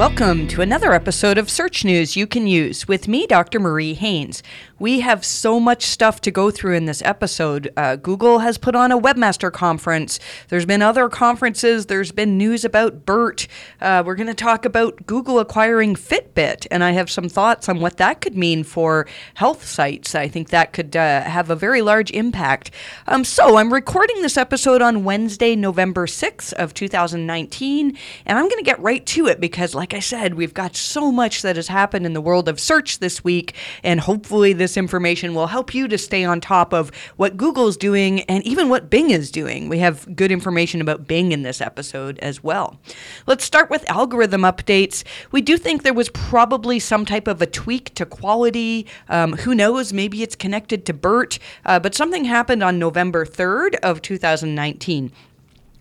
Welcome to another episode of Search News You Can Use with me, Dr. Marie Haynes. We have so much stuff to go through in this episode. Uh, Google has put on a webmaster conference. There's been other conferences. There's been news about BERT. Uh, we're going to talk about Google acquiring Fitbit, and I have some thoughts on what that could mean for health sites. I think that could uh, have a very large impact. Um, so I'm recording this episode on Wednesday, November 6th of 2019, and I'm going to get right to it because, like I said, we've got so much that has happened in the world of search this week, and hopefully this information will help you to stay on top of what Google's doing and even what Bing is doing. We have good information about Bing in this episode as well. Let's start with algorithm updates. We do think there was probably some type of a tweak to quality. Um, who knows? Maybe it's connected to BERT, uh, but something happened on November 3rd of 2019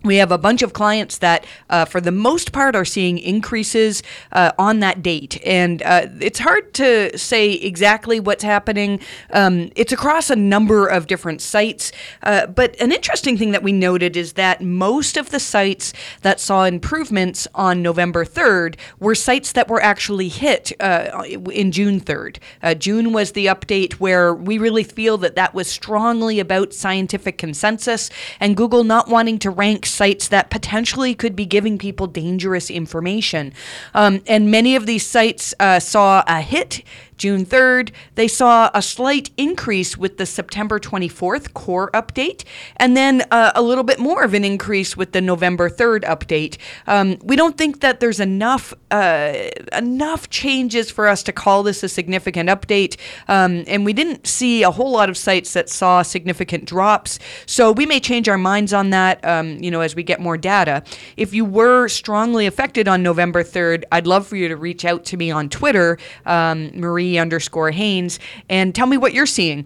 we have a bunch of clients that, uh, for the most part, are seeing increases uh, on that date. And uh, it's hard to say exactly what's happening. Um, it's across a number of different sites. Uh, but an interesting thing that we noted is that most of the sites that saw improvements on November 3rd were sites that were actually hit uh, in June 3rd. Uh, June was the update where we really feel that that was strongly about scientific consensus and Google not wanting to rank sites that potentially could be giving people dangerous information. Um, and many of these sites uh, saw a hit June 3rd, they saw a slight increase with the September 24th core update, and then uh, a little bit more of an increase with the November 3rd update. Um, we don't think that there's enough uh, enough changes for us to call this a significant update, um, and we didn't see a whole lot of sites that saw significant drops. So we may change our minds on that, um, you know, as we get more data. If you were strongly affected on November 3rd, I'd love for you to reach out to me on Twitter, um, Underscore Haynes, and tell me what you're seeing.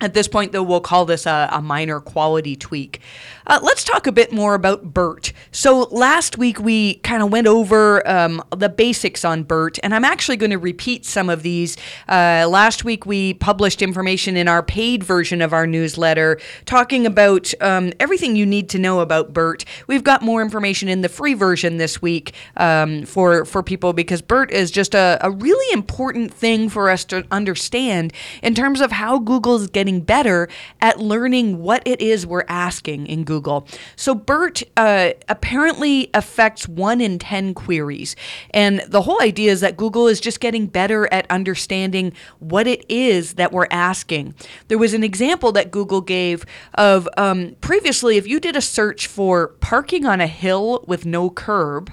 At this point, though, we'll call this a, a minor quality tweak. Uh, let's talk a bit more about BERT. So, last week we kind of went over um, the basics on BERT, and I'm actually going to repeat some of these. Uh, last week we published information in our paid version of our newsletter talking about um, everything you need to know about BERT. We've got more information in the free version this week um, for, for people because BERT is just a, a really important thing for us to understand in terms of how Google's getting better at learning what it is we're asking in Google. Google. So BERT uh, apparently affects one in 10 queries. And the whole idea is that Google is just getting better at understanding what it is that we're asking. There was an example that Google gave of um, previously, if you did a search for parking on a hill with no curb,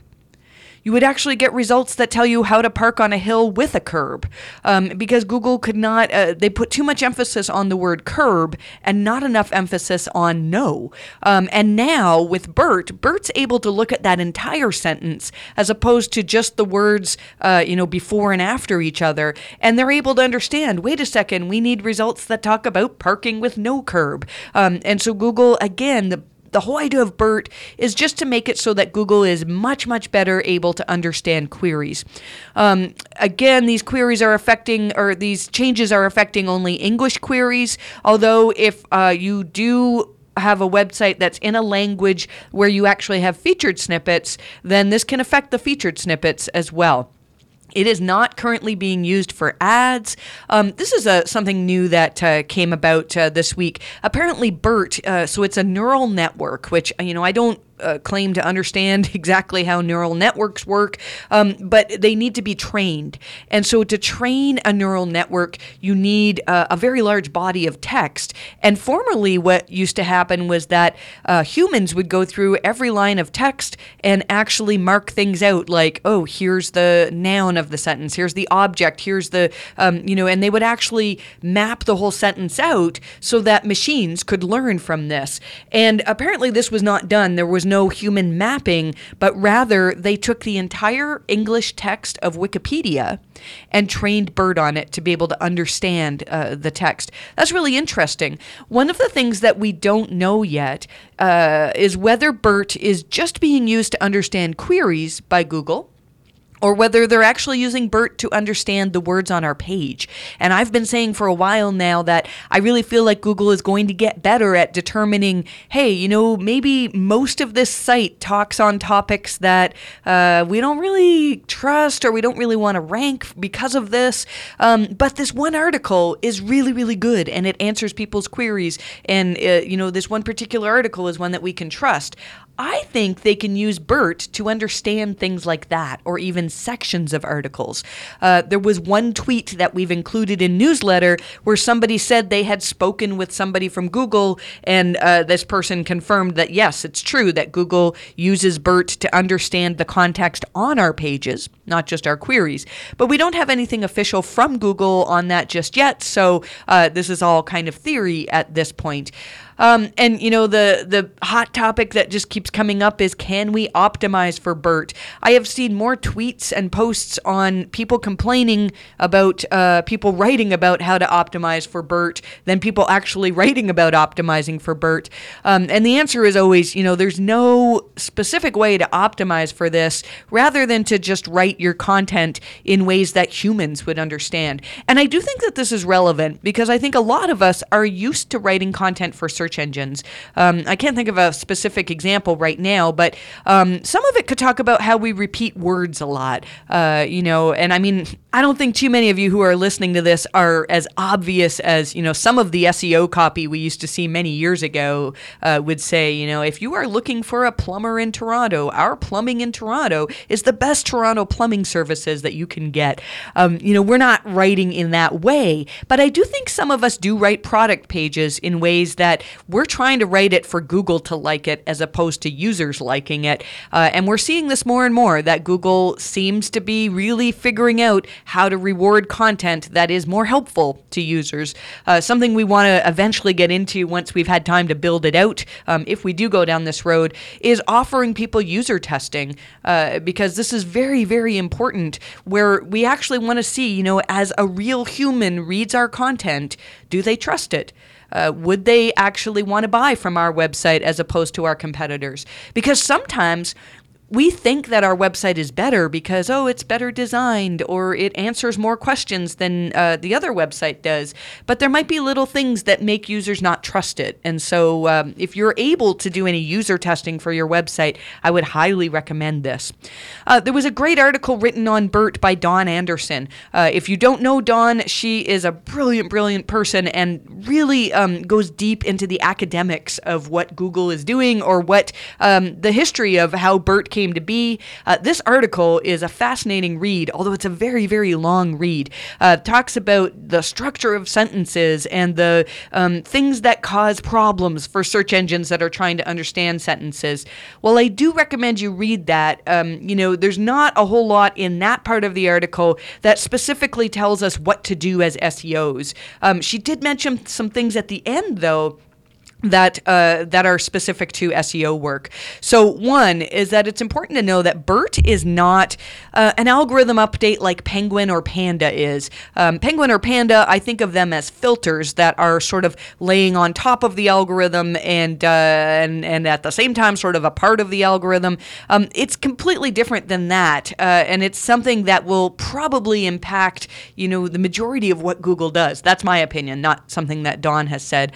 you would actually get results that tell you how to park on a hill with a curb. Um, because Google could not, uh, they put too much emphasis on the word curb and not enough emphasis on no. Um, and now with BERT, BERT's able to look at that entire sentence as opposed to just the words, uh, you know, before and after each other. And they're able to understand wait a second, we need results that talk about parking with no curb. Um, and so Google, again, the the whole idea of BERT is just to make it so that Google is much, much better able to understand queries. Um, again, these queries are affecting, or these changes are affecting only English queries, although if uh, you do have a website that's in a language where you actually have featured snippets, then this can affect the featured snippets as well. It is not currently being used for ads. Um, this is a, something new that uh, came about uh, this week. Apparently, BERT, uh, so it's a neural network, which, you know, I don't uh, claim to understand exactly how neural networks work, um, but they need to be trained. And so, to train a neural network, you need uh, a very large body of text. And formerly, what used to happen was that uh, humans would go through every line of text and actually mark things out, like, oh, here's the noun of the sentence, here's the object, here's the, um, you know, and they would actually map the whole sentence out so that machines could learn from this. And apparently, this was not done. There was no human mapping, but rather they took the entire English text of Wikipedia and trained BERT on it to be able to understand uh, the text. That's really interesting. One of the things that we don't know yet uh, is whether BERT is just being used to understand queries by Google or whether they're actually using BERT to understand the words on our page. And I've been saying for a while now that I really feel like Google is going to get better at determining hey, you know, maybe most of this site talks on topics that uh, we don't really trust or we don't really want to rank because of this. Um, but this one article is really, really good and it answers people's queries. And, uh, you know, this one particular article is one that we can trust. I think they can use BERT to understand things like that, or even sections of articles. Uh, there was one tweet that we've included in newsletter where somebody said they had spoken with somebody from Google, and uh, this person confirmed that yes, it's true that Google uses BERT to understand the context on our pages, not just our queries. But we don't have anything official from Google on that just yet, so uh, this is all kind of theory at this point. Um, and you know the the hot topic that just keeps coming up is can we optimize for BERT? I have seen more tweets and posts on people complaining about uh, people writing about how to optimize for BERT than people actually writing about optimizing for BERT. Um, and the answer is always, you know, there's no specific way to optimize for this, rather than to just write your content in ways that humans would understand. And I do think that this is relevant because I think a lot of us are used to writing content for search search engines. Um, I can't think of a specific example right now, but um, some of it could talk about how we repeat words a lot. Uh, you know, and I mean, I don't think too many of you who are listening to this are as obvious as you know some of the SEO copy we used to see many years ago uh, would say. You know, if you are looking for a plumber in Toronto, our plumbing in Toronto is the best Toronto plumbing services that you can get. Um, you know, we're not writing in that way, but I do think some of us do write product pages in ways that we're trying to write it for Google to like it as opposed to users liking it. Uh, and we're seeing this more and more that Google seems to be really figuring out how to reward content that is more helpful to users. Uh, something we want to eventually get into once we've had time to build it out, um, if we do go down this road, is offering people user testing uh, because this is very, very important where we actually want to see, you know, as a real human reads our content, do they trust it? Uh, would they actually want to buy from our website as opposed to our competitors? Because sometimes we think that our website is better because oh it's better designed or it answers more questions than uh, the other website does. But there might be little things that make users not trust it. And so um, if you're able to do any user testing for your website i would highly recommend this. Uh, there was a great article written on bert by dawn anderson. Uh, if you don't know dawn she is a brilliant brilliant person and really um, goes deep into the academics of what google is doing or what um, the history of how bert came came to be. Uh, this article is a fascinating read, although it's a very, very long read. Uh, talks about the structure of sentences and the um, things that cause problems for search engines that are trying to understand sentences. Well, I do recommend you read that. Um, you know, there's not a whole lot in that part of the article that specifically tells us what to do as SEOs. Um, she did mention some things at the end, though that uh, that are specific to SEO work. So one is that it's important to know that BERT is not uh, an algorithm update like Penguin or Panda is. Um, Penguin or Panda, I think of them as filters that are sort of laying on top of the algorithm and uh, and and at the same time sort of a part of the algorithm. Um, it's completely different than that, uh, and it's something that will probably impact you know the majority of what Google does. That's my opinion, not something that Dawn has said.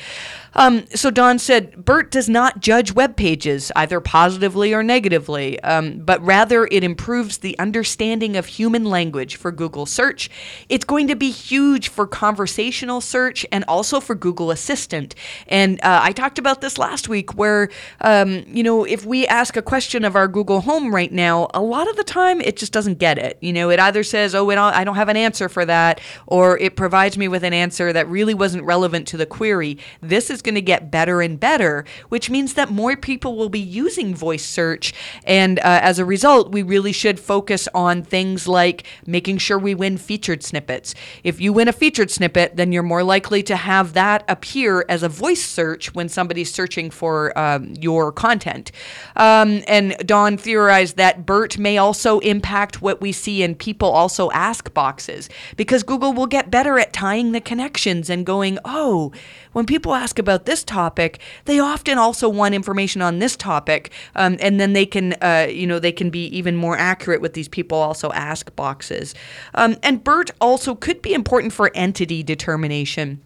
Um, so Dawn said, BERT does not judge web pages either positively or negatively, um, but rather it improves the understanding of human language for Google search. It's going to be huge for conversational search and also for Google Assistant. And uh, I talked about this last week where, um, you know, if we ask a question of our Google Home right now, a lot of the time it just doesn't get it. You know, it either says, oh, I don't have an answer for that, or it provides me with an answer that really wasn't relevant to the query. This is going to get better and better, which means that more people will be using voice search. And uh, as a result, we really should focus on things like making sure we win featured snippets. If you win a featured snippet, then you're more likely to have that appear as a voice search when somebody's searching for um, your content. Um, and Dawn theorized that BERT may also impact what we see in people also ask boxes because Google will get better at tying the connections and going, oh, when people ask about about this topic, they often also want information on this topic, um, and then they can, uh, you know, they can be even more accurate with these people also ask boxes. Um, and BERT also could be important for entity determination.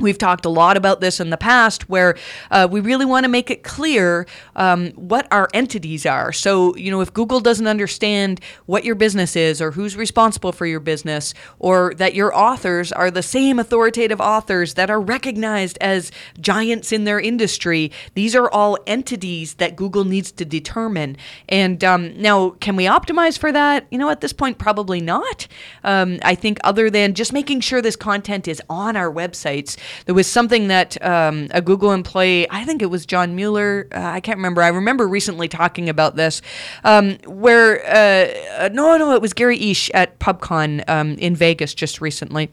We've talked a lot about this in the past where uh, we really want to make it clear um, what our entities are. So, you know, if Google doesn't understand what your business is or who's responsible for your business or that your authors are the same authoritative authors that are recognized as giants in their industry, these are all entities that Google needs to determine. And um, now, can we optimize for that? You know, at this point, probably not. Um, I think other than just making sure this content is on our websites there was something that um, a Google employee, I think it was John Mueller, uh, I can't remember. I remember recently talking about this, um, where uh, uh no, no, it was Gary Illyes at PubCon um, in Vegas just recently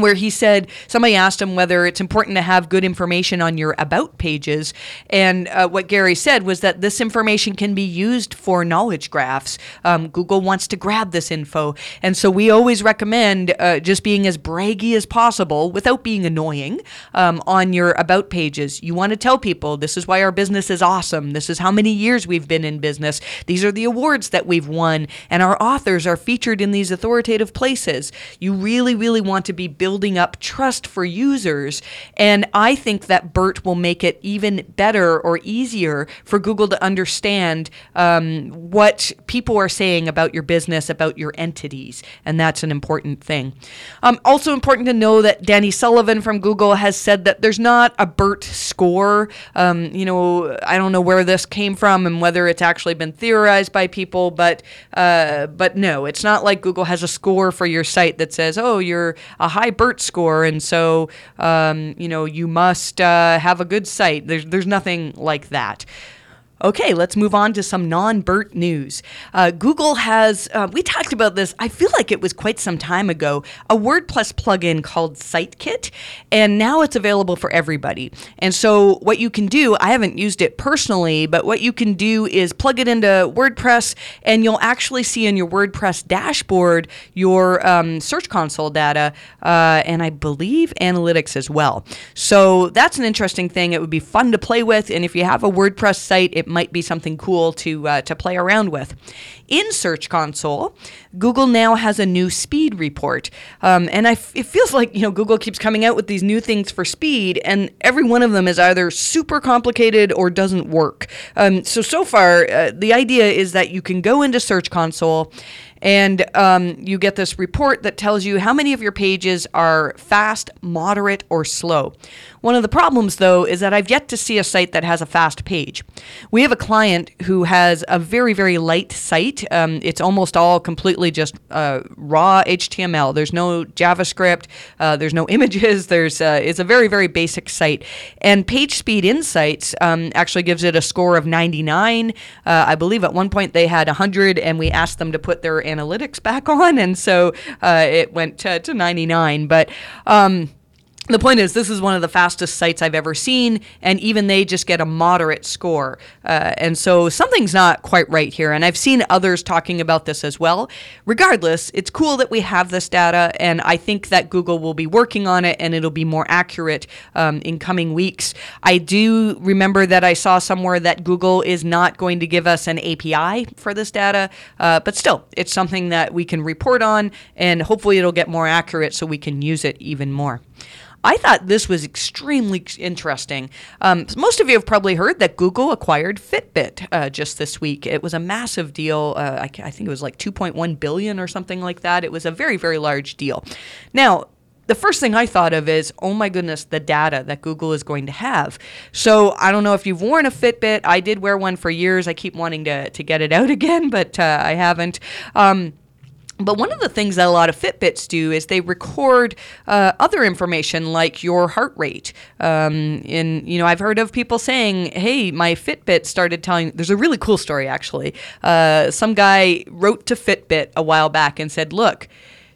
where he said somebody asked him whether it's important to have good information on your about pages. And uh, what gary said was that this information can be used for knowledge graphs. Um, google wants to grab this info. And so we always recommend uh, just being as braggy as possible without being annoying um, on your about pages. You want to tell people this is why our business is awesome. This is how many years we've been in business. These are the awards that we've won and our authors are featured in these authoritative places. You really really want to be building up trust for users. And I think that BERT will make it even better or easier for Google to understand um, what people are saying about your business, about your entities. And that's an important thing. Um, also, important to know that Danny Sullivan from Google has said that there's not a BERT score. Um, you know, I don't know where this came from and whether it's actually been theorized by people, but uh, but no, it's not like Google has a score for your site that says, oh, you're a high high BERT score, and so um, you know you must uh, have a good site. There's there's nothing like that. Okay, let's move on to some non BERT news. Uh, Google has, uh, we talked about this, I feel like it was quite some time ago, a WordPress plugin called SiteKit, and now it's available for everybody. And so, what you can do, I haven't used it personally, but what you can do is plug it into WordPress, and you'll actually see in your WordPress dashboard your um, Search Console data, uh, and I believe analytics as well. So, that's an interesting thing. It would be fun to play with, and if you have a WordPress site, it might be something cool to uh, to play around with. In Search Console, Google now has a new speed report, um, and I f- it feels like you know Google keeps coming out with these new things for speed, and every one of them is either super complicated or doesn't work. Um, so so far, uh, the idea is that you can go into Search Console and um, you get this report that tells you how many of your pages are fast, moderate, or slow. One of the problems, though, is that I've yet to see a site that has a fast page. We have a client who has a very, very light site. Um, it's almost all completely just uh, raw HTML. There's no JavaScript. Uh, there's no images. There's uh, it's a very, very basic site. And Page Speed Insights um, actually gives it a score of 99. Uh, I believe at one point they had 100, and we asked them to put their analytics back on, and so uh, it went to, to 99. But um, the point is, this is one of the fastest sites I've ever seen, and even they just get a moderate score. Uh, and so something's not quite right here. And I've seen others talking about this as well. Regardless, it's cool that we have this data, and I think that Google will be working on it and it'll be more accurate um, in coming weeks. I do remember that I saw somewhere that Google is not going to give us an API for this data, uh, but still, it's something that we can report on, and hopefully it'll get more accurate so we can use it even more. I thought this was extremely interesting. Um, most of you have probably heard that Google acquired Fitbit uh, just this week. It was a massive deal. Uh, I, I think it was like 2.1 billion or something like that. It was a very, very large deal. Now, the first thing I thought of is, oh my goodness, the data that Google is going to have. So I don't know if you've worn a Fitbit. I did wear one for years. I keep wanting to, to get it out again, but uh, I haven't. Um, but one of the things that a lot of Fitbits do is they record uh, other information like your heart rate. Um, in you know, I've heard of people saying, "Hey, my Fitbit started telling." There's a really cool story actually. Uh, some guy wrote to Fitbit a while back and said, "Look."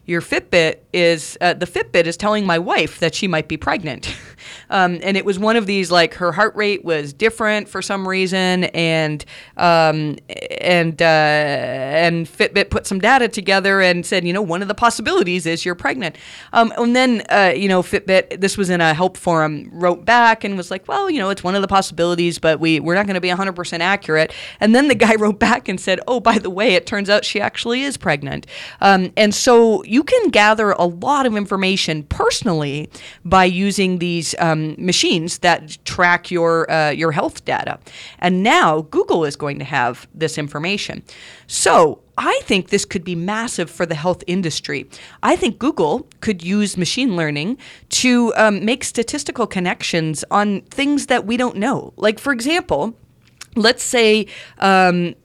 Your Fitbit is uh, the Fitbit is telling my wife that she might be pregnant. um, and it was one of these like her heart rate was different for some reason, and um, and uh, and Fitbit put some data together and said, you know, one of the possibilities is you're pregnant. Um, and then uh, you know, Fitbit, this was in a help forum, wrote back and was like, well, you know, it's one of the possibilities, but we we're not going to be 100% accurate. And then the guy wrote back and said, oh, by the way, it turns out she actually is pregnant. Um, and so can gather a lot of information personally by using these um, machines that track your uh, your health data. And now Google is going to have this information. So I think this could be massive for the health industry. I think Google could use machine learning to um, make statistical connections on things that we don't know. Like, for example, let's say um,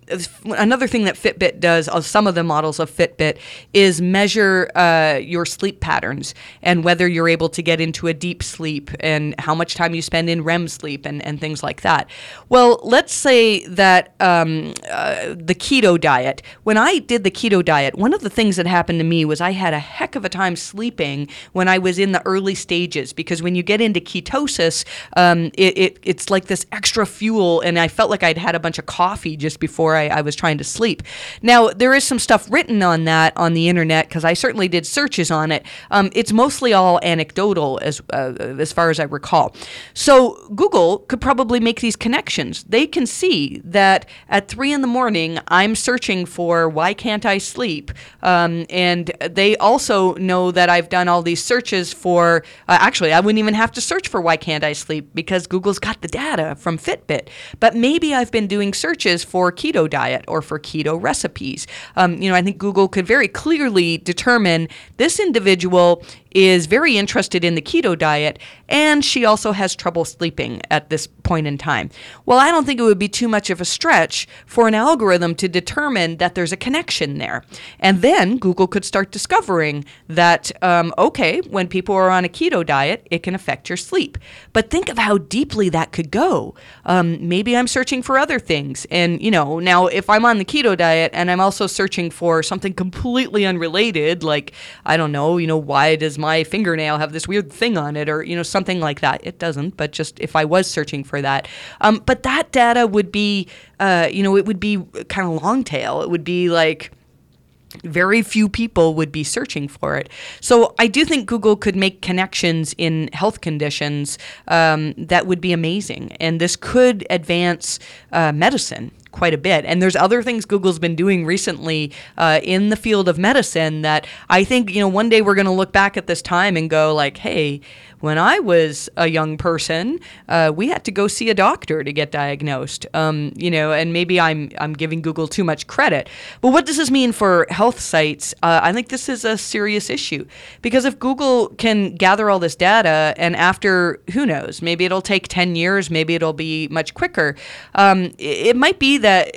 another thing that Fitbit does, uh, some of the models of Fitbit, is measure uh, your sleep patterns and whether you're able to get into a deep sleep and how much time you spend in REM sleep and, and things like that. Well, let's say that um, uh, the keto diet, when I did the keto diet, one of the things that happened to me was I had a heck of a time sleeping when I was in the early stages because when you get into ketosis, um, it, it, it's like this extra fuel, and I felt like I'd had a bunch of coffee just before I was trying to sleep. Now, there is some stuff written on that on the internet because I certainly did searches on it. Um, it's mostly all anecdotal as, uh, as far as I recall. So, Google could probably make these connections. They can see that at three in the morning, I'm searching for why can't I sleep? Um, and they also know that I've done all these searches for, uh, actually, I wouldn't even have to search for why can't I sleep because Google's got the data from Fitbit. But maybe I've been doing searches for keto diet or for keto recipes. Um, you know, I think Google could very clearly determine this individual is very interested in the keto diet and she also has trouble sleeping at this point in time. Well, I don't think it would be too much of a stretch for an algorithm to determine that there's a connection there. And then Google could start discovering that, um, okay, when people are on a keto diet, it can affect your sleep. But think of how deeply that could go. Um, maybe I'm searching for other things. And, you know, now if I'm on the keto diet and I'm also searching for something completely unrelated, like, I don't know, you know, why does my fingernail have this weird thing on it or, you know, something like that? It doesn't, but just if I was searching for that. Um, but that data would be, uh, you know, it would be kind of long tail. It would be like, very few people would be searching for it. So I do think Google could make connections in health conditions um, that would be amazing. And this could advance uh, medicine quite a bit. And there's other things Google's been doing recently uh, in the field of medicine that I think, you know, one day we're going to look back at this time and go like, hey, when I was a young person, uh, we had to go see a doctor to get diagnosed. Um, you know, and maybe I'm I'm giving Google too much credit. But what does this mean for health sites? Uh, I think this is a serious issue because if Google can gather all this data and after who knows, maybe it'll take ten years, maybe it'll be much quicker. Um, it might be that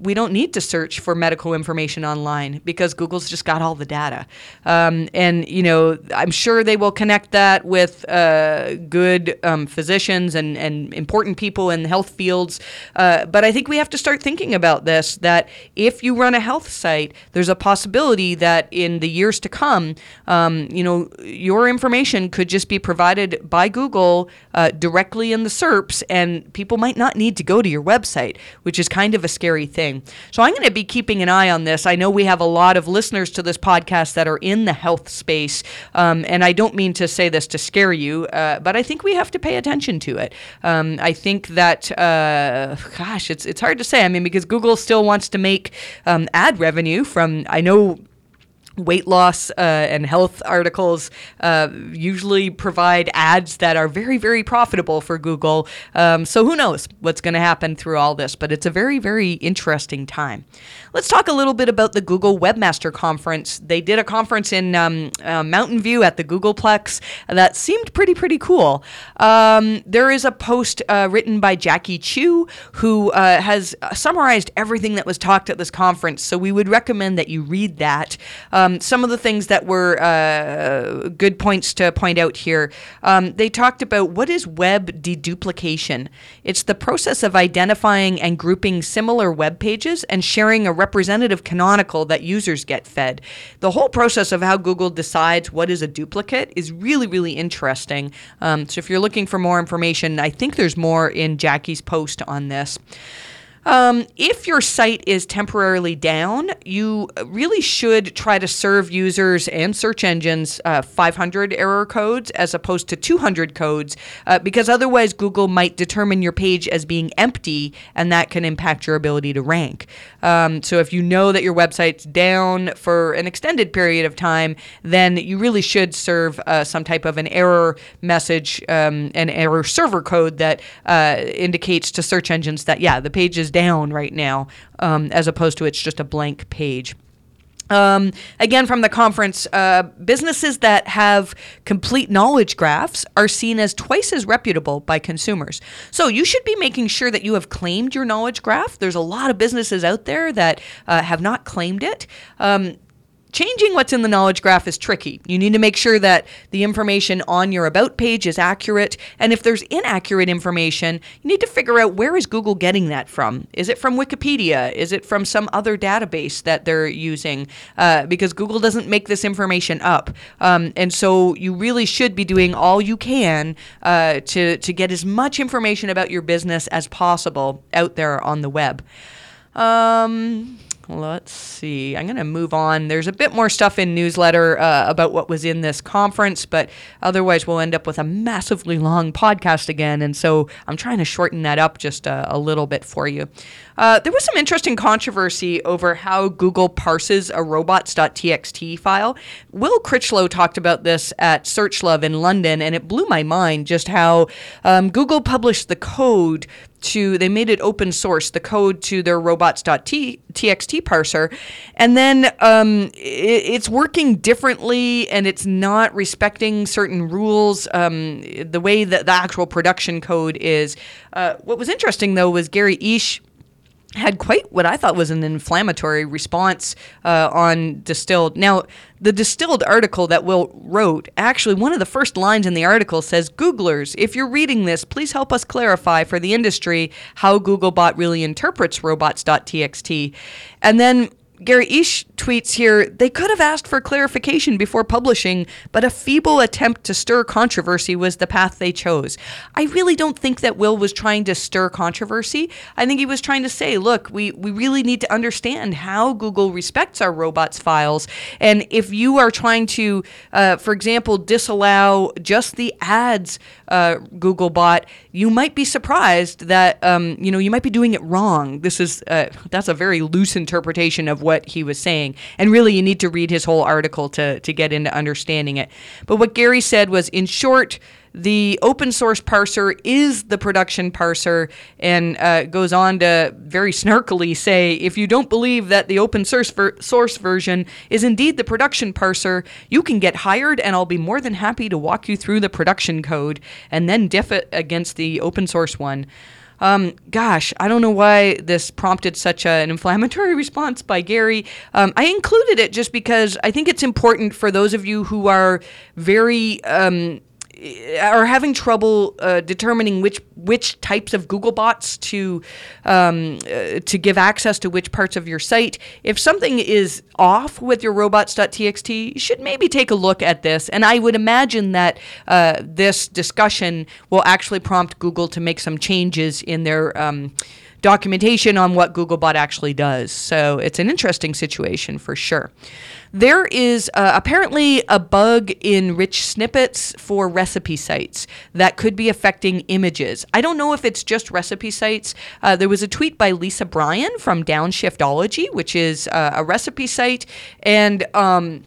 we don't need to search for medical information online because Google's just got all the data. Um, and you know, I'm sure they will connect that with uh, good um, physicians and, and important people in health fields. Uh, but I think we have to start thinking about this that if you run a health site, there's a possibility that in the years to come, um, you know, your information could just be provided by Google uh, directly in the SERPs, and people might not need to go to your website, which is kind of a scary thing. So I'm going to be keeping an eye on this. I know we have a lot of listeners to this podcast that are in the health space, um, and I don't mean to say this to scare you, uh, but I think we have to pay attention to it. Um, I think that, uh, gosh, it's it's hard to say. I mean, because Google still wants to make um, ad revenue from. I know weight loss uh, and health articles uh, usually provide ads that are very, very profitable for Google. Um, so who knows what's going to happen through all this, but it's a very, very interesting time. Let's talk a little bit about the Google Webmaster Conference. They did a conference in um, uh, Mountain View at the Googleplex that seemed pretty, pretty cool. Um, there is a post uh, written by Jackie Chu who uh, has summarized everything that was talked at this conference, so we would recommend that you read that. Um, some of the things that were uh, good points to point out here. Um, they talked about what is web deduplication. It's the process of identifying and grouping similar web pages and sharing a representative canonical that users get fed. The whole process of how Google decides what is a duplicate is really, really interesting. Um, so if you're looking for more information, I think there's more in Jackie's post on this. Um, if your site is temporarily down, you really should try to serve users and search engines uh, 500 error codes as opposed to 200 codes, uh, because otherwise Google might determine your page as being empty, and that can impact your ability to rank. Um, so if you know that your website's down for an extended period of time, then you really should serve uh, some type of an error message, um, an error server code that uh, indicates to search engines that yeah, the page is down right now, um, as opposed to it's just a blank page. Um, again, from the conference, uh, businesses that have complete knowledge graphs are seen as twice as reputable by consumers. So you should be making sure that you have claimed your knowledge graph. There's a lot of businesses out there that uh, have not claimed it. Um, changing what's in the knowledge graph is tricky. You need to make sure that the information on your about page is accurate. And if there's inaccurate information, you need to figure out where is Google getting that from? Is it from Wikipedia? Is it from some other database that they're using? Uh, because Google doesn't make this information up. Um, and so you really should be doing all you can uh, to, to get as much information about your business as possible out there on the web. Um, let's see. I'm going to move on. There's a bit more stuff in newsletter uh, about what was in this conference, but otherwise we'll end up with a massively long podcast again. And so I'm trying to shorten that up just a, a little bit for you. Uh, there was some interesting controversy over how Google parses a robots.txt file. Will Critchlow talked about this at SearchLove in London, and it blew my mind just how um, Google published the code to they made it open source the code to their robots.txt parser and then um, it, it's working differently and it's not respecting certain rules um, the way that the actual production code is uh, what was interesting though was gary Illyes had quite what I thought was an inflammatory response uh, on distilled. Now, the distilled article that Will wrote, actually, one of the first lines in the article says Googlers, if you're reading this, please help us clarify for the industry how Googlebot really interprets robots.txt. And then Gary Illyes tweets here they could have asked for clarification before publishing, but a feeble attempt to stir controversy was the path they chose. I really don't think that Will was trying to stir controversy. I think he was trying to say, look, we, we really need to understand how Google respects our robots files. And if you are trying to, uh, for example, disallow just the ads uh, Googlebot, you might be surprised that um, you know you might be doing it wrong. This is uh, that's a very loose interpretation of what he was saying, and really you need to read his whole article to to get into understanding it. But what Gary said was, in short the open source parser is the production parser and uh, goes on to very snarkily say if you don't believe that the open source, ver- source version is indeed the production parser, you can get hired and I'll be more than happy to walk you through the production code and then diff it against the open source one. Um, gosh, I don't know why this prompted such a, an inflammatory response by Gary. Um, I included it just because I think it's important for those of you who are very um, are having trouble uh, determining which which types of Google bots to um, uh, to give access to which parts of your site. If something is off with your robots.txt, you should maybe take a look at this. And I would imagine that uh, this discussion will actually prompt Google to make some changes in their um, documentation on what Googlebot actually does. So it's an interesting situation for sure. There is uh, apparently a bug in rich snippets for recipe sites that could be affecting images. I don't know if it's just recipe sites. Uh, there was a tweet by Lisa Bryan from Downshiftology, which is uh, a recipe site, and um,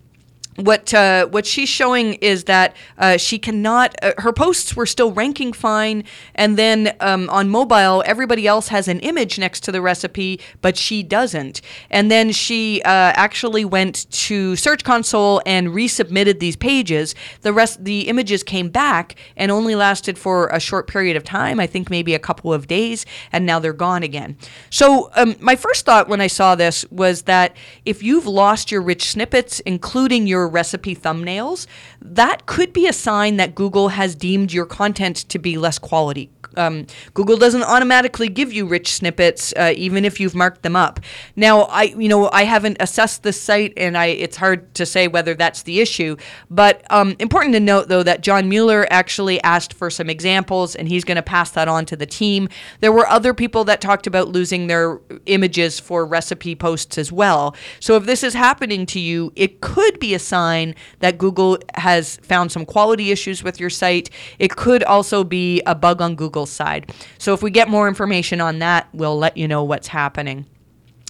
what uh, what she's showing is that uh, she cannot. Uh, her posts were still ranking fine, and then um, on mobile, everybody else has an image next to the recipe, but she doesn't. And then she uh, actually went to Search Console and resubmitted these pages. The rest, the images came back and only lasted for a short period of time. I think maybe a couple of days, and now they're gone again. So um, my first thought when I saw this was that if you've lost your rich snippets, including your recipe thumbnails, that could be a sign that Google has deemed your content to be less quality um, Google doesn't automatically give you rich snippets, uh, even if you've marked them up. Now, I you know I haven't assessed this site, and I it's hard to say whether that's the issue. But um, important to note though that John Mueller actually asked for some examples, and he's going to pass that on to the team. There were other people that talked about losing their images for recipe posts as well. So if this is happening to you, it could be a sign that Google has found some quality issues with your site. It could also be a bug on Google side. So if we get more information on that, we'll let you know what's happening.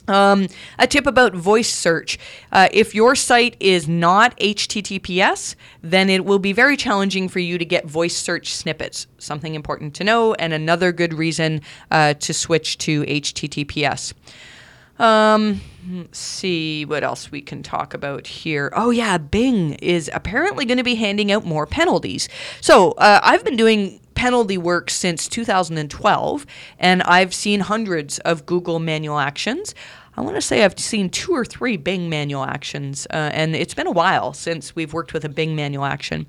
Um, a tip about voice search. Uh, if your site is not HTTPS, then it will be very challenging for you to get voice search snippets. Something important to know, and another good reason uh, to switch to HTTPS. Um, let's see what else we can talk about here. Oh, yeah, Bing is apparently going to be handing out more penalties. So uh, I've been doing penalty work since 2012, and I've seen hundreds of Google manual actions. I want to say I've seen two or three Bing manual actions, uh, and it's been a while since we've worked with a Bing manual action.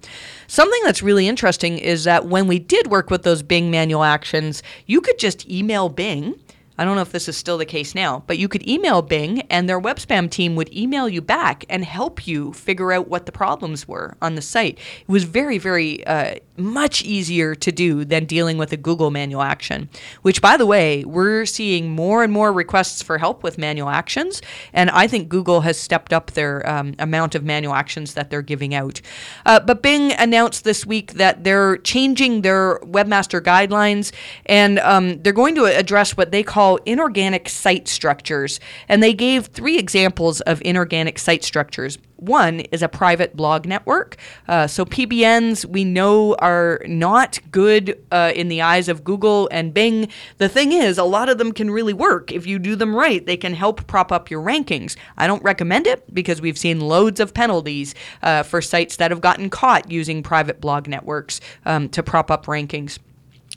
Something that's really interesting is that when we did work with those Bing manual actions, you could just email Bing I don't know if this is still the case now, but you could email Bing and their web spam team would email you back and help you figure out what the problems were on the site. It was very, very uh, much easier to do than dealing with a Google manual action, which, by the way, we're seeing more and more requests for help with manual actions. And I think Google has stepped up their um, amount of manual actions that they're giving out. Uh, but Bing announced this week that they're changing their webmaster guidelines and um, they're going to address what they call call inorganic site structures. And they gave three examples of inorganic site structures. One is a private blog network. Uh, so PBNs we know are not good uh, in the eyes of Google and Bing. The thing is, a lot of them can really work if you do them right. They can help prop up your rankings. I don't recommend it because we've seen loads of penalties uh, for sites that have gotten caught using private blog networks um, to prop up rankings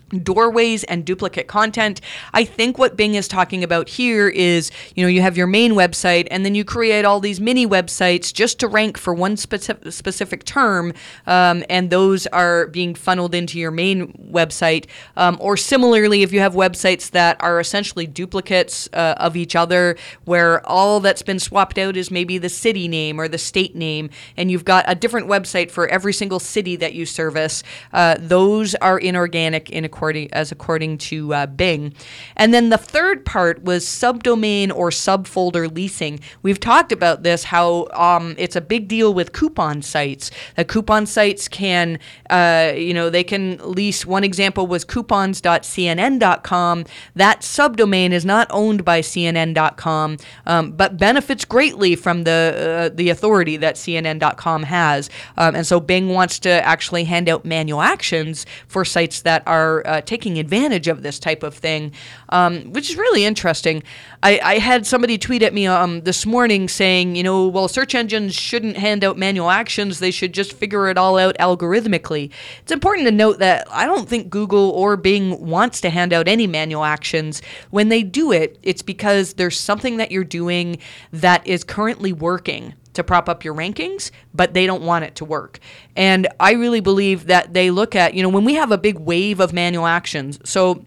doorways and duplicate content. I think what Bing is talking about here is, you know, you have your main website and then you create all these mini websites just to rank for one specific specific term, um, and those are being funneled into your main website. Um, or similarly, if you have websites that are essentially duplicates uh, of each other, where all that's been swapped out is maybe the city name or the state name, and you've got a different website for every single city that you service, uh, those are inorganic in according as according to uh, Bing. And then the third part was subdomain or subfolder leasing. We've talked about this how um, it's a big deal with coupon sites. That coupon sites can, uh, you know, they can lease. One example was coupons.cnn.com. That subdomain is not owned by CNN.com, um, but benefits greatly from the uh, the authority that CNN.com has. Um, and so Bing wants to actually hand out manual actions for sites that are uh, taking advantage of this type of thing, um, which is really interesting. I, I, had somebody tweet at me um, this morning saying, you know, well, search engines shouldn't hand out manual actions, they should just figure it all out algorithmically. It's important to note that I don't think Google or Bing wants to hand out any manual actions. When they do it, it's because there's something that you're doing that is currently working to prop up your rankings, but they don't want it to work. And I really believe that they look at, you know, when we have a big wave of manual actions, so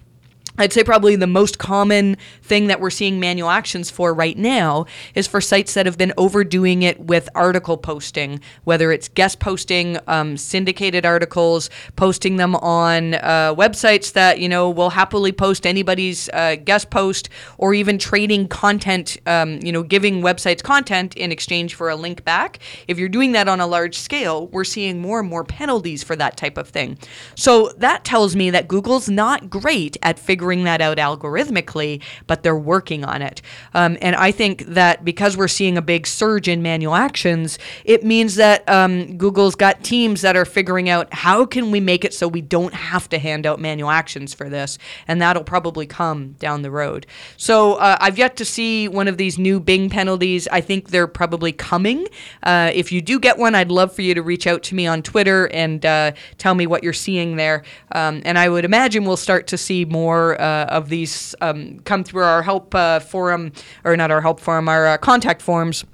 I'd say probably the most common thing that we're seeing manual actions for right now is for sites that have been overdoing it with article posting, whether it's guest posting, um, syndicated articles, posting them on uh, websites that you know will happily post anybody's uh, guest post, or even trading content, um, you know, giving websites content in exchange for a link back. If you're doing that on a large scale, we're seeing more and more penalties for that type of thing. So that tells me that Google's not great at figuring figuring that out algorithmically, but they're working on it. Um, and I think that because we're seeing a big surge in manual actions, it means that um, Google's got teams that are figuring out how can we make it so we don't have to hand out manual actions for this, and that'll probably come down the road. So uh, I've yet to see one of these new Bing penalties. I think they're probably coming. Uh, if you do get one, I'd love for you to reach out to me on Twitter and uh, tell me what you're seeing there. Um, and I would imagine we'll start to see more uh, of these um, come through our help uh, forum, or not our help forum, our uh, contact forms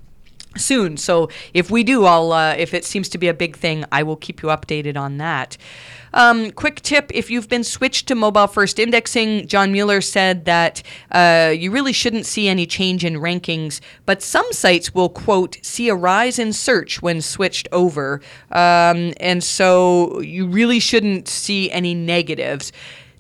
soon. So if we do, I'll uh, if it seems to be a big thing, I will keep you updated on that. Um, quick tip if you've been switched to mobile first indexing, John Mueller said that uh, you really shouldn't see any change in rankings, but some sites will, quote, see a rise in search when switched over. Um, and so you really shouldn't see any negatives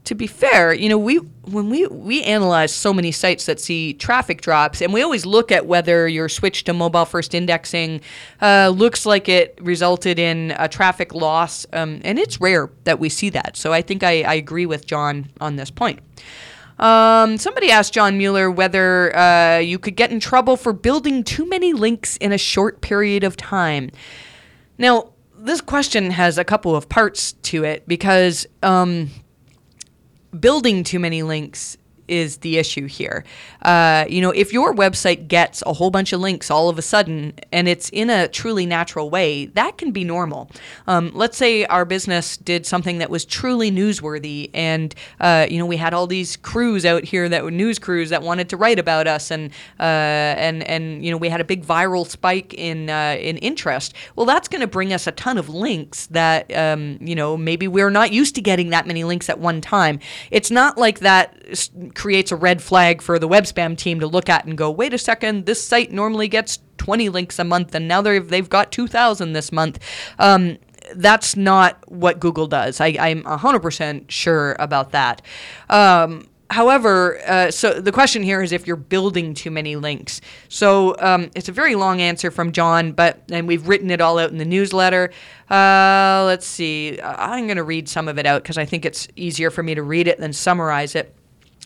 to be fair, you know, we when we we analyze so many sites that see traffic drops, and we always look at whether your switch to mobile first indexing uh, looks like it resulted in a traffic loss, um, and it's rare that we see that. So I think I, I agree with John on this point. Um, somebody asked John Mueller whether uh, you could get in trouble for building too many links in a short period of time. Now, this question has a couple of parts to it because. Um, building too many links is the issue here. Uh, you know, if your website gets a whole bunch of links all of a sudden and it's in a truly natural way, that can be normal. Um, let's say our business did something that was truly newsworthy, and uh, you know, we had all these crews out here that were news crews that wanted to write about us, and uh, and and you know, we had a big viral spike in uh, in interest. Well, that's going to bring us a ton of links that um, you know maybe we're not used to getting that many links at one time. It's not like that creates a red flag for the web spam team to look at and go, wait a second, this site normally gets 20 links a month, and now they've they've got 2,000 this month. Um, that's not what Google does. I, am 100% sure about that. Um, however, uh, so the question here is if you're building too many links. So um, it's a very long answer from John, but and we've written it all out in the newsletter. Uh, let's see. I'm going to read some of it out because I think it's easier for me to read it than summarize it.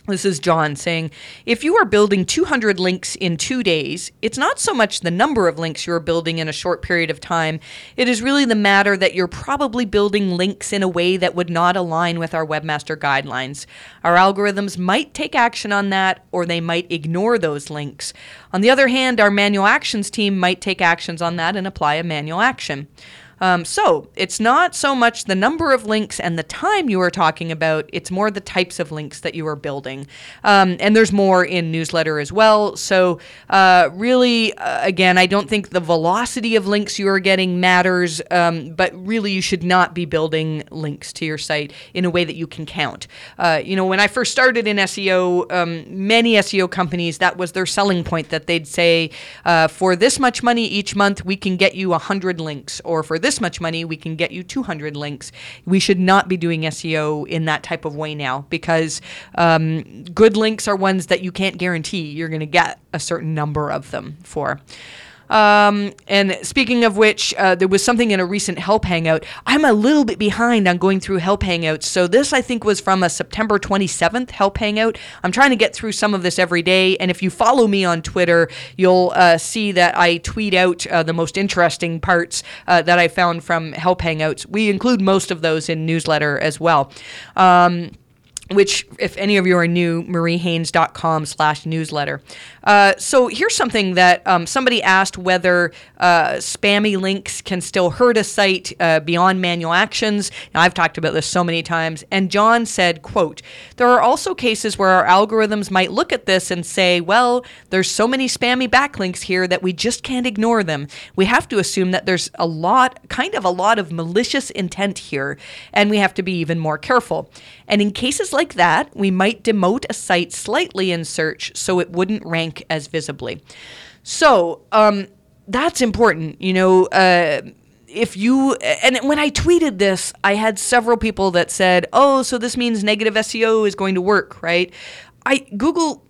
This is John saying, if you are building 200 links in two days, it's not so much the number of links you're building in a short period of time. It is really the matter that you're probably building links in a way that would not align with our webmaster guidelines. Our algorithms might take action on that, or they might ignore those links. On the other hand, our manual actions team might take actions on that and apply a manual action. Um, so it's not so much the number of links and the time you are talking about, it's more the types of links that you are building. Um, and there's more in newsletter as well. So, uh, really, uh, again, I don't think the velocity of links you are getting matters, um, but really, you should not be building links to your site in a way that you can count. Uh, you know, when I first started in SEO, um, many SEO companies, that was their selling point that they'd say, uh, for this much money each month, we can get you 100 links, or for this this much money, we can get you 200 links. We should not be doing SEO in that type of way now because um, good links are ones that you can't guarantee you're going to get a certain number of them for. Um, and speaking of which, uh, there was something in a recent Help Hangout. I'm a little bit behind on going through Help Hangouts. So this, I think, was from a September 27th Help Hangout. I'm trying to get through some of this every day. And if you follow me on Twitter, you'll uh, see that I tweet out uh, the most interesting parts uh, that I found from Help Hangouts. We include most of those in newsletter as well. Um, which if any of you are new mariehaynes.com slash newsletter. Uh, so here's something that um, somebody asked whether uh, spammy links can still hurt a site uh, beyond manual actions. Now i've talked about this so many times and john said quote there are also cases where our algorithms might look at this and say well there's so many spammy backlinks here that we just can't ignore them. We have to assume that there's a lot kind of a lot of malicious intent here and we have to be even more careful. And in cases like that, we might demote a site slightly in search so it wouldn't rank as visibly. So um, that's important. You know, uh, if you and when I tweeted this, I had several people that said, "Oh, so this means negative SEO is going to work, right?" I Google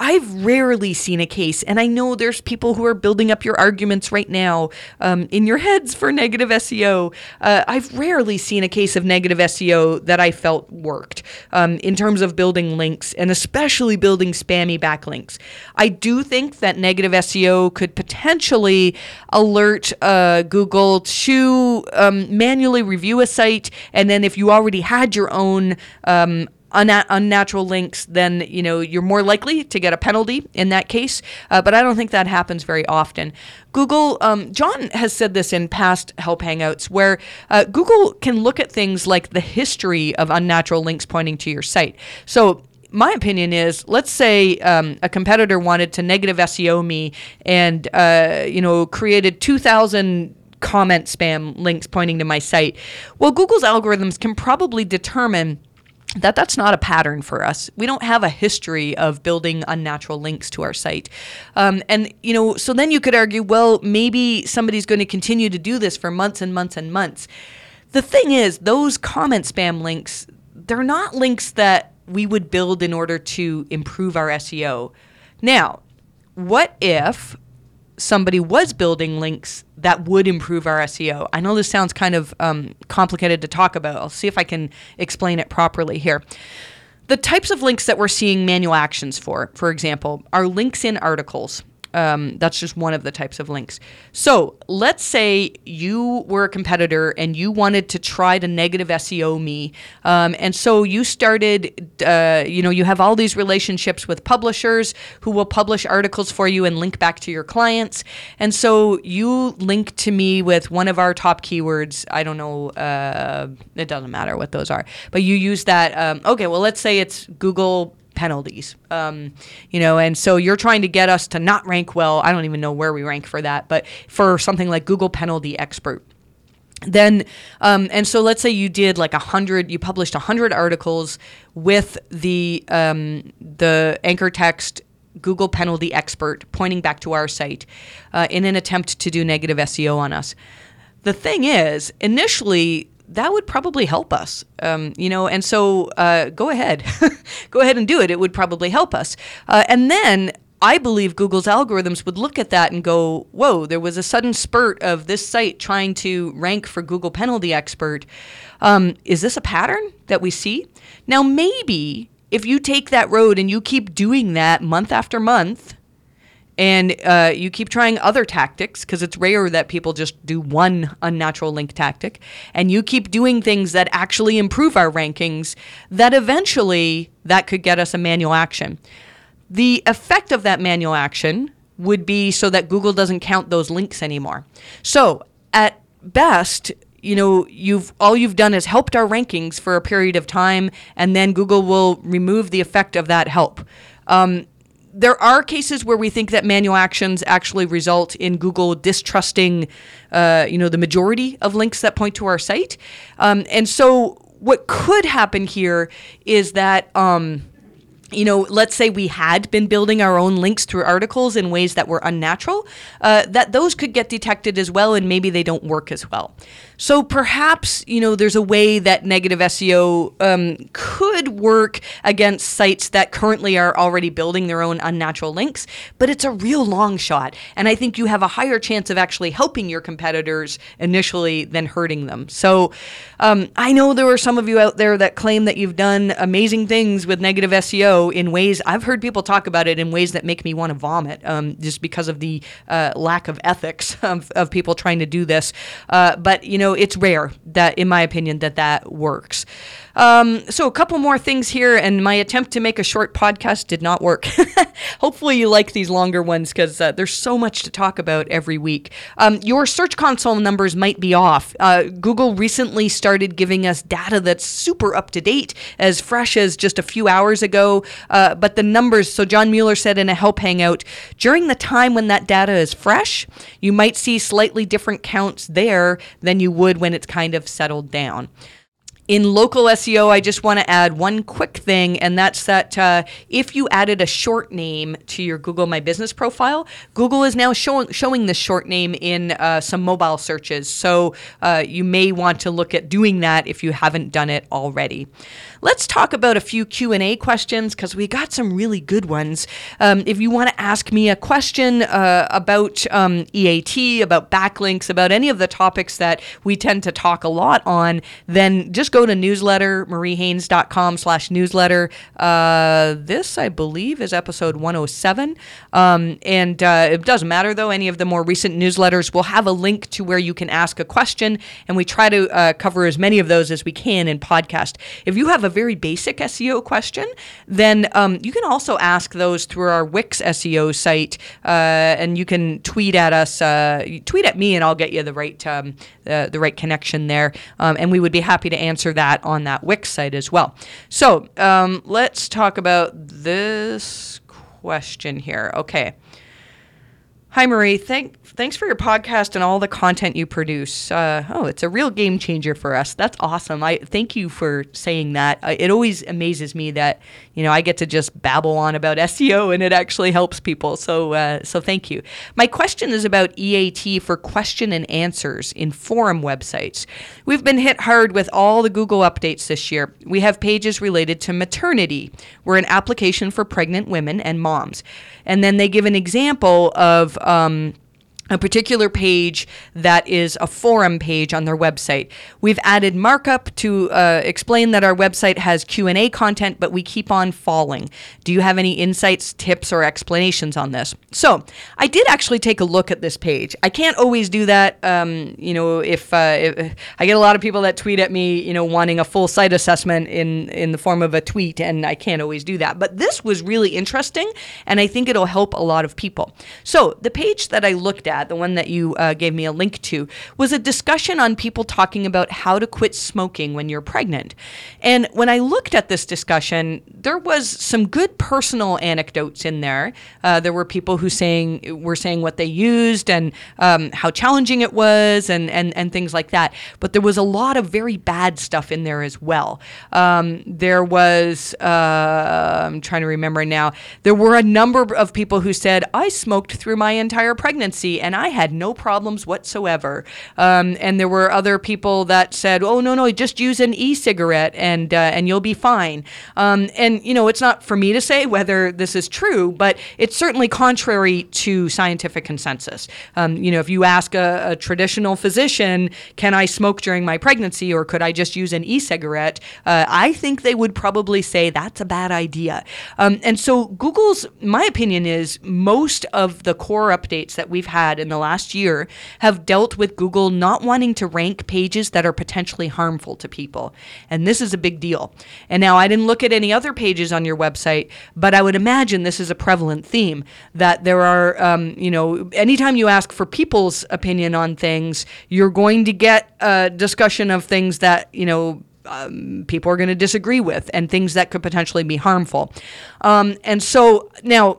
I've rarely seen a case, and I know there's people who are building up your arguments right now um, in your heads for negative SEO. Uh, I've rarely seen a case of negative SEO that I felt worked um, in terms of building links and especially building spammy backlinks. I do think that negative SEO could potentially alert uh, Google to um, manually review a site, and then if you already had your own um, unna- unnatural links, then you know you're more likely to get a penalty in that case. Uh, but I don't think that happens very often. Google, um, John has said this in past Help Hangouts, where uh, Google can look at things like the history of unnatural links pointing to your site. So my opinion is let's say um, a competitor wanted to negative SEO me and uh, you know created 2000 comment spam links pointing to my site. Well, Google's algorithms can probably determine that that's not a pattern for us. We don't have a history of building unnatural links to our site. Um, and, you know, so then you could argue, well, maybe somebody's going to continue to do this for months and months and months. The thing is, those comment spam links, they're not links that we would build in order to improve our SEO. Now, what if somebody was building links that would improve our SEO. I know this sounds kind of um, complicated to talk about. I'll see if I can explain it properly here. The types of links that we're seeing manual actions for, for example, are links in articles. Um, that's just one of the types of links. So let's say you were a competitor and you wanted to try to negative SEO me. Um, and so you started, uh, you know, you have all these relationships with publishers who will publish articles for you and link back to your clients. And so you link to me with one of our top keywords. I don't know, uh, it doesn't matter what those are, but you use that. Um, okay, well, let's say it's Google penalties. Um, you know, and so you're trying to get us to not rank well. I don't even know where we rank for that, but for something like Google Penalty Expert then um, and so let's say you did like a hundred you published a hundred articles with the um, the anchor text google penalty expert pointing back to our site uh, in an attempt to do negative seo on us the thing is initially that would probably help us, um, you know. And so, uh, go ahead, go ahead and do it. It would probably help us. Uh, and then I believe Google's algorithms would look at that and go, "Whoa, there was a sudden spurt of this site trying to rank for Google Penalty Expert. Um, is this a pattern that we see?" Now, maybe if you take that road and you keep doing that month after month and uh, you keep trying other tactics because it's rare that people just do one unnatural link tactic. And you keep doing things that actually improve our rankings that eventually that could get us a manual action. The effect of that manual action would be so that google doesn't count those links anymore. So at best you know you've all you've done is helped our rankings for a period of time and then google will remove the effect of that help. Um, there are cases where we think that manual actions actually result in Google distrusting, uh, you know, the majority of links that point to our site. Um, and so, what could happen here is that. Um, you know, let's say we had been building our own links through articles in ways that were unnatural, uh, that those could get detected as well, and maybe they don't work as well. So perhaps, you know, there's a way that negative SEO um, could work against sites that currently are already building their own unnatural links, but it's a real long shot. And I think you have a higher chance of actually helping your competitors initially than hurting them. So um, I know there are some of you out there that claim that you've done amazing things with negative SEO in ways I've heard people talk about it in ways that make me want to vomit um, just because of the uh, lack of ethics of, of people trying to do this. Uh, but, you know, it's rare that, in my opinion, that that works. Um, so, a couple more things here, and my attempt to make a short podcast did not work. Hopefully, you like these longer ones because uh, there's so much to talk about every week. Um, your Search Console numbers might be off. Uh, Google recently started giving us data that's super up to date, as fresh as just a few hours ago. Uh, but the numbers, so John Mueller said in a Help Hangout, during the time when that data is fresh, you might see slightly different counts there than you would when it's kind of settled down. In local SEO, I just want to add one quick thing, and that's that uh, if you added a short name to your Google My Business profile, Google is now showing showing this short name in uh, some mobile searches. So uh, you may want to look at doing that if you haven't done it already. Let's talk about a few Q and A questions because we got some really good ones. Um, if you want to ask me a question uh, about um, EAT, about backlinks, about any of the topics that we tend to talk a lot on, then just go to newsletter mariehaynes.com slash newsletter. Uh, this, I believe, is episode 107. Um, and uh, it doesn't matter though. Any of the more recent newsletters will have a link to where you can ask a question, and we try to uh, cover as many of those as we can in podcast. If you have a very basic SEO question, then um, you can also ask those through our Wix SEO site, uh, and you can tweet at us, uh, tweet at me, and I'll get you the right um, uh, the right connection there, um, and we would be happy to answer that on that Wix site as well. So um, let's talk about this question here. Okay. Hi, Marie. Thank, thanks for your podcast and all the content you produce. Uh, oh, it's a real game changer for us. That's awesome. I thank you for saying that. It always amazes me that you know I get to just babble on about SEO and it actually helps people. So, uh, so thank you. My question is about EAT for question and answers in forum websites. We've been hit hard with all the Google updates this year. We have pages related to maternity. We're an application for pregnant women and moms, and then they give an example of um, a particular page that is a forum page on their website. We've added markup to uh, explain that our website has Q&A content, but we keep on falling. Do you have any insights, tips, or explanations on this? So I did actually take a look at this page. I can't always do that. Um, you know, if, uh, if, I get a lot of people that tweet at me, you know, wanting a full site assessment in in the form of a tweet, and I can't always do that. But this was really interesting, and I think it'll help a lot of people. So the page that I looked at the one that you uh, gave me a link to, was a discussion on people talking about how to quit smoking when you're pregnant. And when I looked at this discussion, there was some good personal anecdotes in there. Uh, there were people who saying were saying what they used and um, how challenging it was, and, and and things like that. But there was a lot of very bad stuff in there as well. Um, there was uh, I'm trying to remember now. There were a number of people who said I smoked through my entire pregnancy and I had no problems whatsoever. Um, and there were other people that said, "Oh no, no, just use an e-cigarette and uh, and you'll be fine." Um, and you know, it's not for me to say whether this is true, but it's certainly contrary to scientific consensus. Um, you know, if you ask a, a, traditional physician, "Can I smoke during my pregnancy, or could I just use an e-cigarette?" Uh, I think they would probably say that's a bad idea. Um, and so, Google's, my opinion is, most of the core updates that we've had in the last year have dealt with Google not wanting to rank pages that are potentially harmful to people. And this is a big deal. And now I didn't look at any other pages on your website, but I would imagine this is a prevalent theme that there are, um, you know, anytime you ask for people's opinion on things, you're going to get a discussion of things that, you know, um, people are going to disagree with and things that could potentially be harmful. Um, and so now,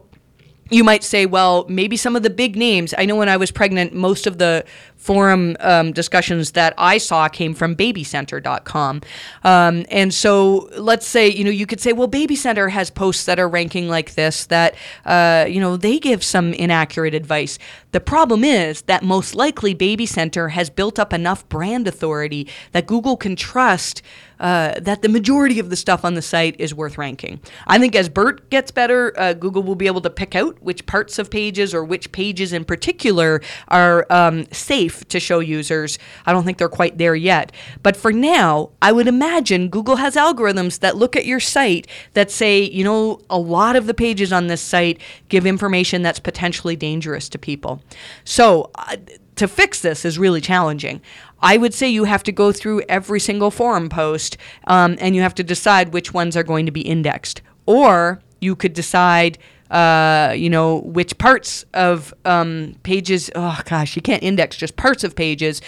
you might say, well, maybe some of the big names. I know when I was pregnant, most of the forum um, discussions that I saw came from babycenter.com. Um, and so let's say, you know, you could say, well, Baby Center has posts that are ranking like this, that, uh, you know, they give some inaccurate advice. The problem is that most likely Baby Center has built up enough brand authority that Google can trust uh, that the majority of the stuff on the site is worth ranking. I think as BERT gets better, uh, Google will be able to pick out which parts of pages or which pages in particular are um, safe to show users. I don't think they're quite there yet. But for now, I would imagine Google has algorithms that look at your site that say, you know, a lot of the pages on this site give information that's potentially dangerous to people. So, uh, to fix this is really challenging. I would say you have to go through every single forum post um, and you have to decide which ones are going to be indexed. Or you could decide, uh, you know, which parts of um, pages, oh gosh, you can't index just parts of pages,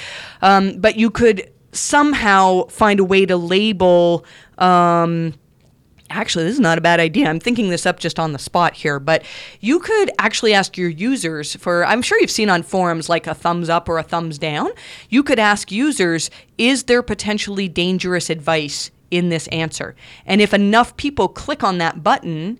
um, but you could somehow find a way to label. Um, actually, this is not a bad idea. I'm thinking this up just on the spot here, but you could actually ask your users for, I'm sure you've seen on forums like a thumbs up or a thumbs down. You could ask users, is there potentially dangerous advice in this answer? And if enough people click on that button,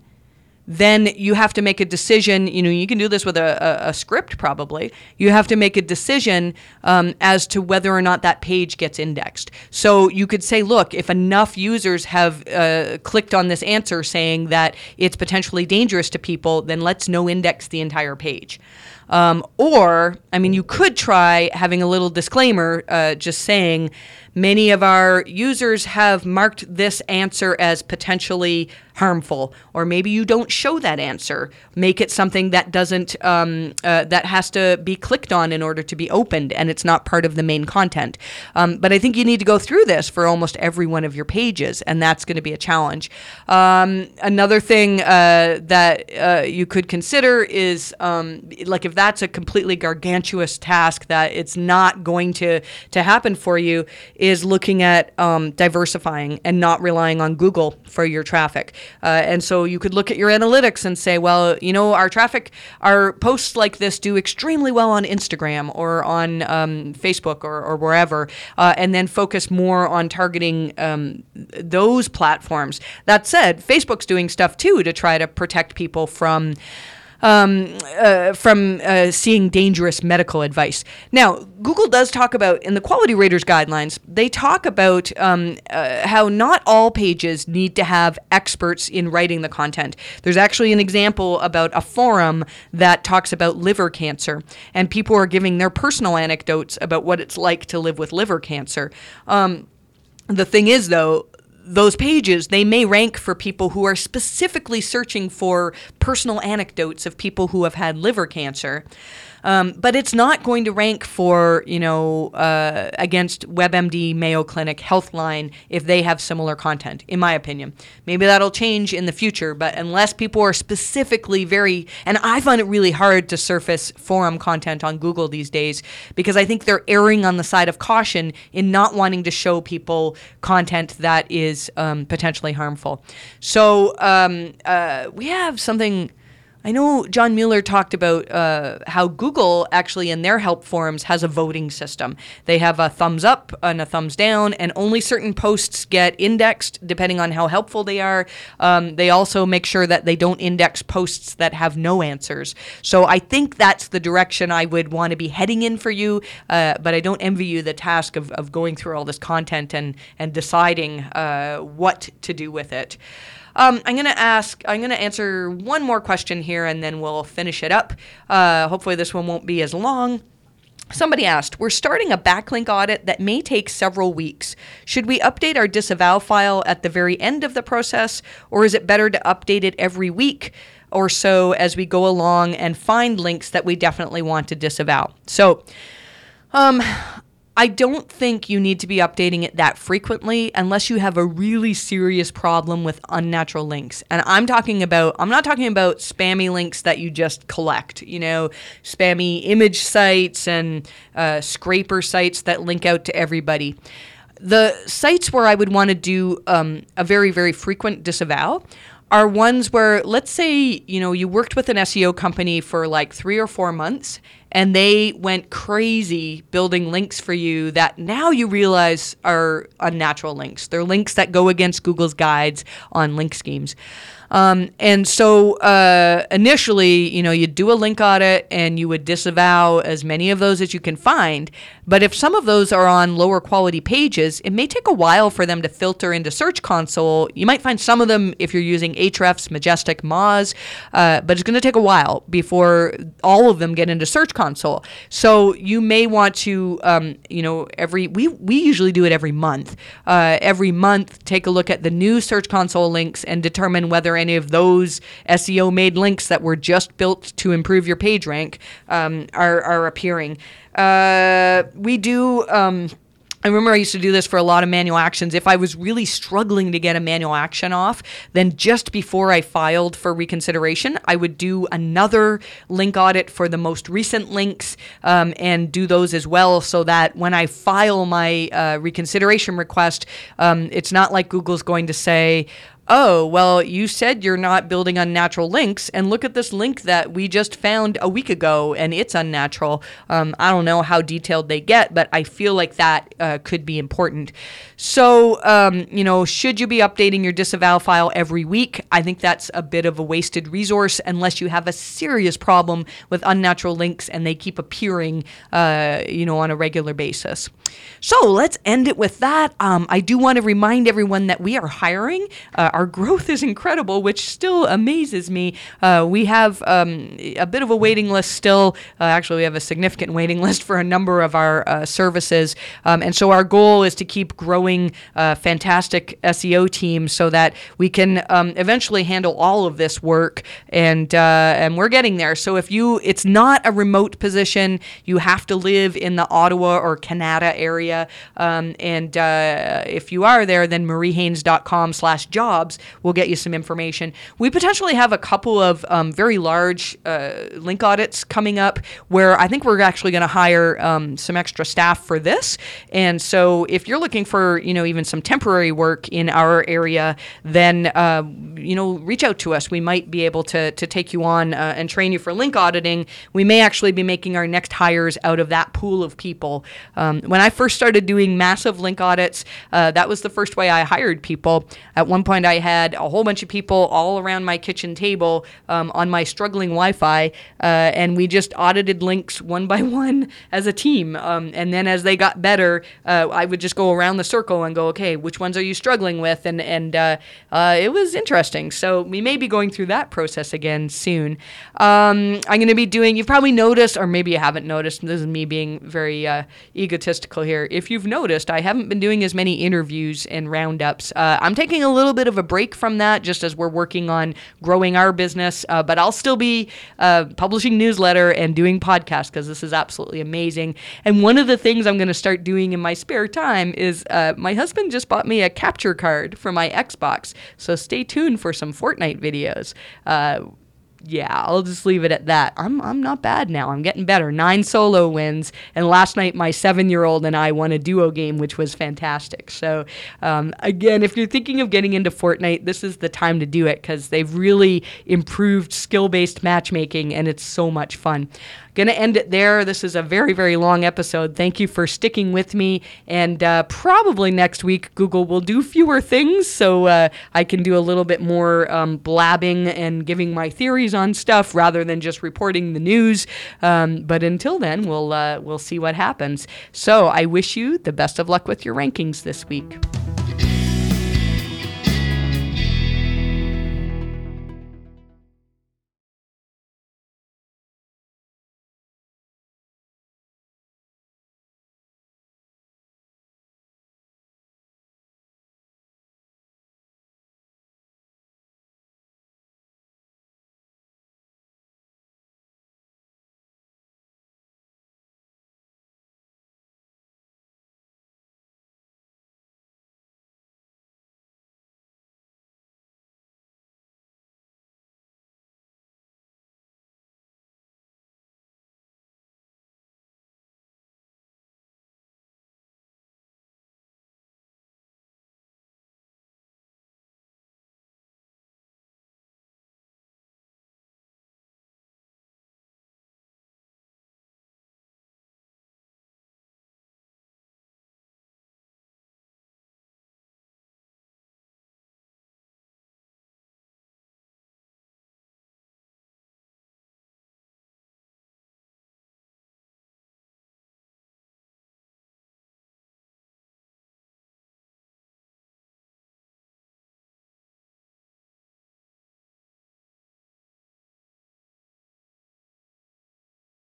then you have to make a decision. You know, you can do this with a, a, a script probably. You have to make a decision um, as to whether or not that page gets indexed. So you could say, look, if enough users have uh, clicked on this answer saying that it's potentially dangerous to people, then let's no index the entire page. Um, or, I mean, you could try having a little disclaimer uh, just saying, Many of our users have marked this answer as potentially harmful, or maybe you don't show that answer. Make it something that doesn't um, uh, that has to be clicked on in order to be opened, and it's not part of the main content. Um, but I think you need to go through this for almost every one of your pages, and that's going to be a challenge. Um, another thing uh, that uh, you could consider is um, like if that's a completely gargantuous task that it's not going to to happen for you is looking at um, diversifying and not relying on Google for your traffic. Uh, and so you could look at your analytics and say, well, you know, our traffic, our posts like this do extremely well on Instagram or on um, Facebook or, or wherever, uh, and then focus more on targeting um, those platforms. That said, Facebook's doing stuff too to try to protect people from um, uh, from uh, seeing dangerous medical advice. Now, Google does talk about, in the quality raters guidelines, they talk about um, uh, how not all pages need to have experts in writing the content. There's actually an example about a forum that talks about liver cancer, and people are giving their personal anecdotes about what it's like to live with liver cancer. Um, the thing is, though, those pages, they may rank for people who are specifically searching for personal anecdotes of people who have had liver cancer. Um, but it's not going to rank for, you know, uh, against WebMD, Mayo Clinic, Healthline if they have similar content, in my opinion. Maybe that'll change in the future, but unless people are specifically very, and I find it really hard to surface forum content on Google these days because I think they're erring on the side of caution in not wanting to show people content that is um, potentially harmful. So um, uh, we have something I know John Mueller talked about uh, how Google actually in their help forums has a voting system. They have a thumbs up and a thumbs down, and only certain posts get indexed depending on how helpful they are. Um, they also make sure that they don't index posts that have no answers. So I think that's the direction I would want to be heading in for you, uh, but I don't envy you the task of, of going through all this content and, and deciding uh, what to do with it. Um, I'm to ask, I'm to answer one more question here and then we'll finish it up. Uh, hopefully, this one won't be as long. Somebody asked, We're starting a backlink audit that may take several weeks. Should we update our disavow file at the very end of the process, or is it better to update it every week or so as we go along and find links that we definitely want to disavow? So, um, I don't think you need to be updating it that frequently unless you have a really serious problem with unnatural links. And I'm talking about, I'm not talking about spammy links that you just collect, you know, spammy image sites and uh, scraper sites that link out to everybody. The sites where I would want to do um, a very, very frequent disavow are ones where let's say you know you worked with an SEO company for like 3 or 4 months and they went crazy building links for you that now you realize are unnatural links. They're links that go against Google's guides on link schemes. Um, and so uh, initially, you know, you'd do a link audit and you would disavow as many of those as you can find. But if some of those are on lower quality pages, it may take a while for them to filter into Search Console. You might find some of them if you're using Ahrefs, Majestic, Moz, uh, but it's going to take a while before all of them get into Search Console. So you may want to, um, you know, every we we usually do it every month. Uh, every month, take a look at the new Search Console links and determine whether any of those SEO made links that were just built to improve your page rank um, are are appearing. Uh, we do. Um, I remember I used to do this for a lot of manual actions. If I was really struggling to get a manual action off, then just before I filed for reconsideration, I would do another link audit for the most recent links um, and do those as well so that when I file my uh, reconsideration request, um, it's not like Google's going to say, oh, well, you said you're not building unnatural links, and look at this link that we just found a week ago, and it's unnatural. Um, I don't know how detailed they get, but I feel like that uh, could be important. So, um, you know, should you be updating your disavow file every week? I think that's a bit of a wasted resource unless you have a serious problem with unnatural links and they keep appearing, uh, you know, on a regular basis. So let's end it with that. Um, I do want to remind everyone that we are hiring. Uh, our growth is incredible, which still amazes me. Uh, we have um, a bit of a waiting list still. Uh, actually, we have a significant waiting list for a number of our uh, services. Um, and so our goal is to keep growing uh, fantastic SEO team so that we can um, eventually handle all of this work. And, uh, and we're getting there. So if you, it's not a remote position, you have to live in the Ottawa or Canada area. Um, and uh, if you are there, then mariehaynes.com slash jobs will get you some information. We potentially have a couple of um, very large uh, link audits coming up where I think we're actually going to hire um, some extra staff for this. And so if you're looking for, you know, even some temporary work in our area, then, uh, you know, reach out to us. We might be able to, to take you on uh, and train you for link auditing. We may actually be making our next hires out of that pool of people. Um, when I first started doing massive link audits, uh, that was the first way I hired people. At one point, I had a whole bunch of people all around my kitchen table um, on my struggling Wi Fi, uh, and we just audited links one by one as a team. Um, and then as they got better, uh, I would just go around the circle and go, okay, which ones are you struggling with? And, and uh, uh, it was interesting. So we may be going through that process again soon. Um, I'm going to be doing, you've probably noticed, or maybe you haven't noticed, this is me being very uh, egotistical here. If you've noticed, I haven't been doing as many interviews and roundups. Uh, I'm taking a little bit of a break from that just as we're working on growing our business, uh, but I'll still be uh, publishing newsletter and doing podcasts because this is absolutely amazing. And one of the things I'm going to start doing in my spare time is uh, my husband just bought me a capture card for my Xbox. So stay tuned for some Fortnite videos. Uh, yeah, I'll just leave it at that. I'm I'm not bad now. I'm getting better. Nine solo wins, and last night my seven-year-old and I won a duo game, which was fantastic. So um, again, if you're thinking of getting into Fortnite, this is the time to do it because they've really improved skill-based matchmaking, and it's so much fun. Gonna end it there. This is a very, very long episode. Thank you for sticking with me. And uh, probably next week, Google will do fewer things so uh, I can do a little bit more um, blabbing and giving my theories on stuff rather than just reporting the news. Um, but until then, we'll, uh, we'll see what happens. So I wish you the best of luck with your rankings this week.